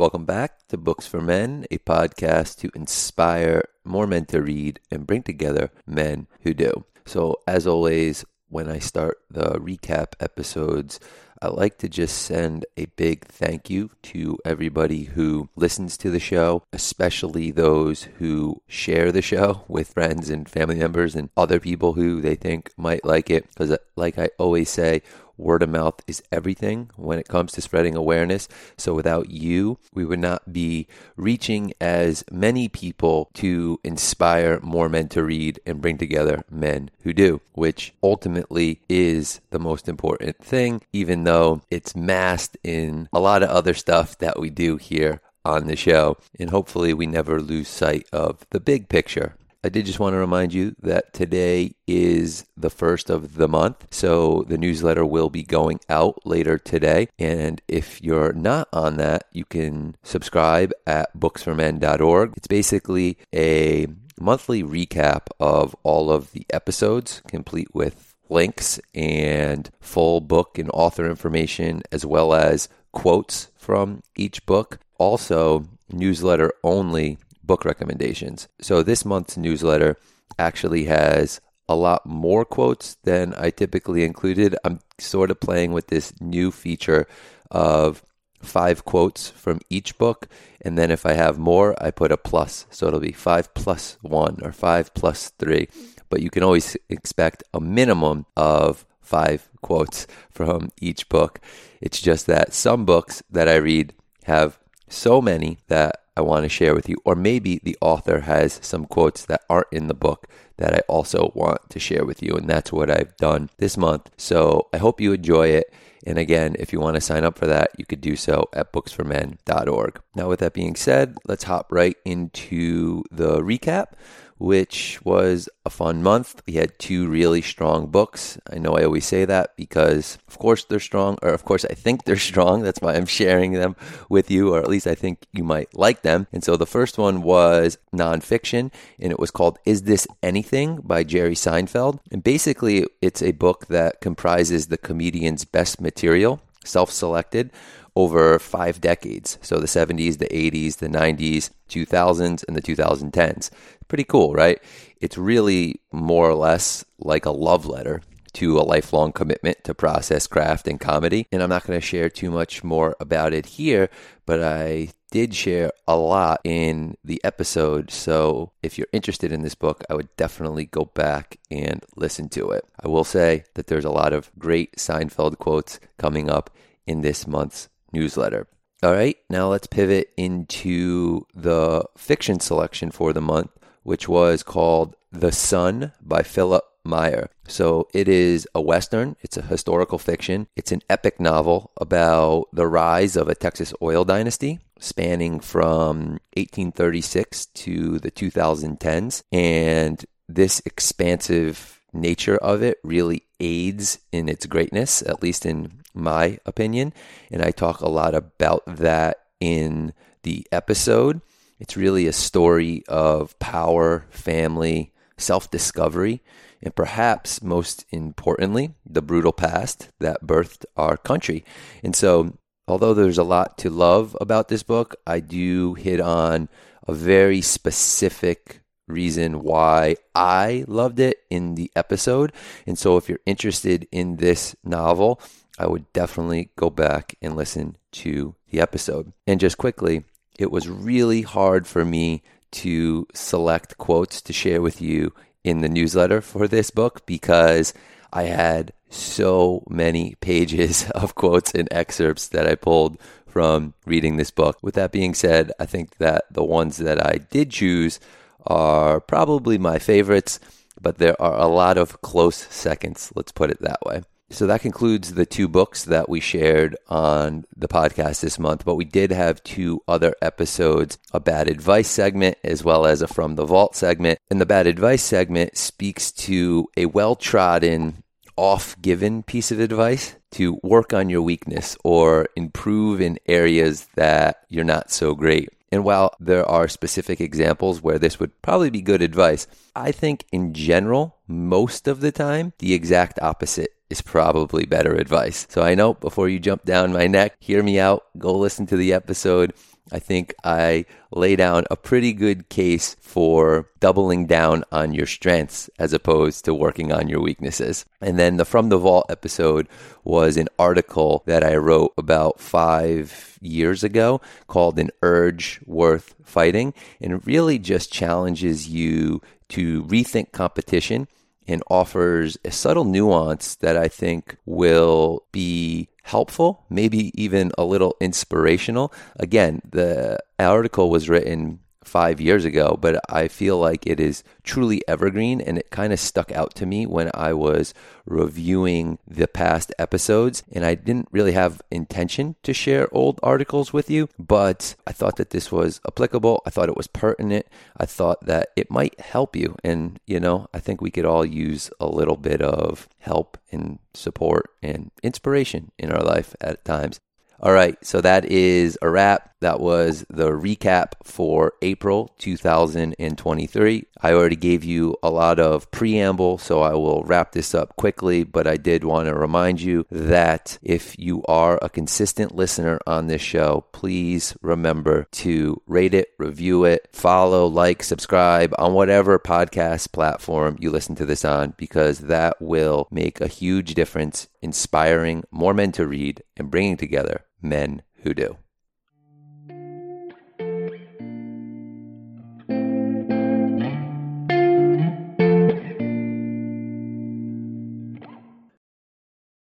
Welcome back to Books for Men, a podcast to inspire more men to read and bring together men who do. So, as always, when I start the recap episodes, I like to just send a big thank you to everybody who listens to the show, especially those who share the show with friends and family members and other people who they think might like it. Because, like I always say, Word of mouth is everything when it comes to spreading awareness. So without you, we would not be reaching as many people to inspire more men to read and bring together men who do, which ultimately is the most important thing, even though it's masked in a lot of other stuff that we do here on the show. And hopefully, we never lose sight of the big picture. I did just want to remind you that today is the first of the month. So the newsletter will be going out later today. And if you're not on that, you can subscribe at booksformen.org. It's basically a monthly recap of all of the episodes, complete with links and full book and author information, as well as quotes from each book. Also, newsletter only book recommendations. So this month's newsletter actually has a lot more quotes than I typically included. I'm sort of playing with this new feature of five quotes from each book. And then if I have more, I put a plus. So it'll be five plus one or five plus three. But you can always expect a minimum of five quotes from each book. It's just that some books that I read have so many that I want to share with you. Or maybe the author has some quotes that aren't in the book that I also want to share with you. And that's what I've done this month. So I hope you enjoy it. And again, if you want to sign up for that, you could do so at booksformen.org. Now, with that being said, let's hop right into the recap which was a fun month. We had two really strong books. I know I always say that because, of course, they're strong, or of course, I think they're strong. That's why I'm sharing them with you, or at least I think you might like them. And so the first one was nonfiction, and it was called Is This Anything by Jerry Seinfeld. And basically, it's a book that comprises the comedian's best material, self selected over five decades. So the 70s, the 80s, the 90s, 2000s, and the 2010s. Pretty cool, right? It's really more or less like a love letter to a lifelong commitment to process craft and comedy. And I'm not going to share too much more about it here, but I did share a lot in the episode. So if you're interested in this book, I would definitely go back and listen to it. I will say that there's a lot of great Seinfeld quotes coming up in this month's newsletter. All right, now let's pivot into the fiction selection for the month, which was called The Son by Philipp Meyer. So it is a Western, it's a historical fiction, it's an epic novel about the rise of a Texas oil dynasty spanning from 1836 to the 2010s. And this expansive nature of it really aids in its greatness, at least in my opinion. And I talk a lot about that in the episode. It's really a story of power, family, self discovery, and perhaps most importantly, the brutal past that birthed our country. And so, although there's a lot to love about this book, I do hit on a very specific reason why I loved it in the episode. And so, if you're interested in this novel, I would definitely go back and listen to the episode. And just quickly, it was really hard for me to select quotes to share with you in the newsletter for this book because I had so many pages of quotes and excerpts that I pulled from reading this book. With that being said, I think that the ones that I did choose are probably my favorites, but there are a lot of close seconds, let's put it that way. So that concludes the two books that we shared on the podcast this month. But we did have two other episodes a bad advice segment as well as a From the Vault segment. And the bad advice segment speaks to a well trodden, off given piece of advice to work on your weakness or improve in areas that you're not so great. And while there are specific examples where this would probably be good advice, I think in general, most of the time, the exact opposite is probably better advice. So I know before you jump down my neck, hear me out, go listen to the episode. I think I lay down a pretty good case for doubling down on your strengths as opposed to working on your weaknesses. And then the From the Vault episode was an article that I wrote about five years ago called An Urge Worth Fighting. And it really just challenges you to rethink competition and offers a subtle nuance that I think will be helpful, maybe even a little inspirational. Again, the article was written five years ago, but I feel like it is truly evergreen and it kind of stuck out to me when I was reviewing the past episodes. And I didn't really have intention to share old articles with you, but I thought that this was applicable. I thought it was pertinent. I thought that it might help you. And, you know, I think we could all use a little bit of help and support and inspiration in our life at times. All right, so that is a wrap. That was the recap for April 2023. I already gave you a lot of preamble, so I will wrap this up quickly. But I did want to remind you that if you are a consistent listener on this show, please remember to rate it, review it, follow, like, subscribe on whatever podcast platform you listen to this on, because that will make a huge difference inspiring more men to read and bringing together men who do.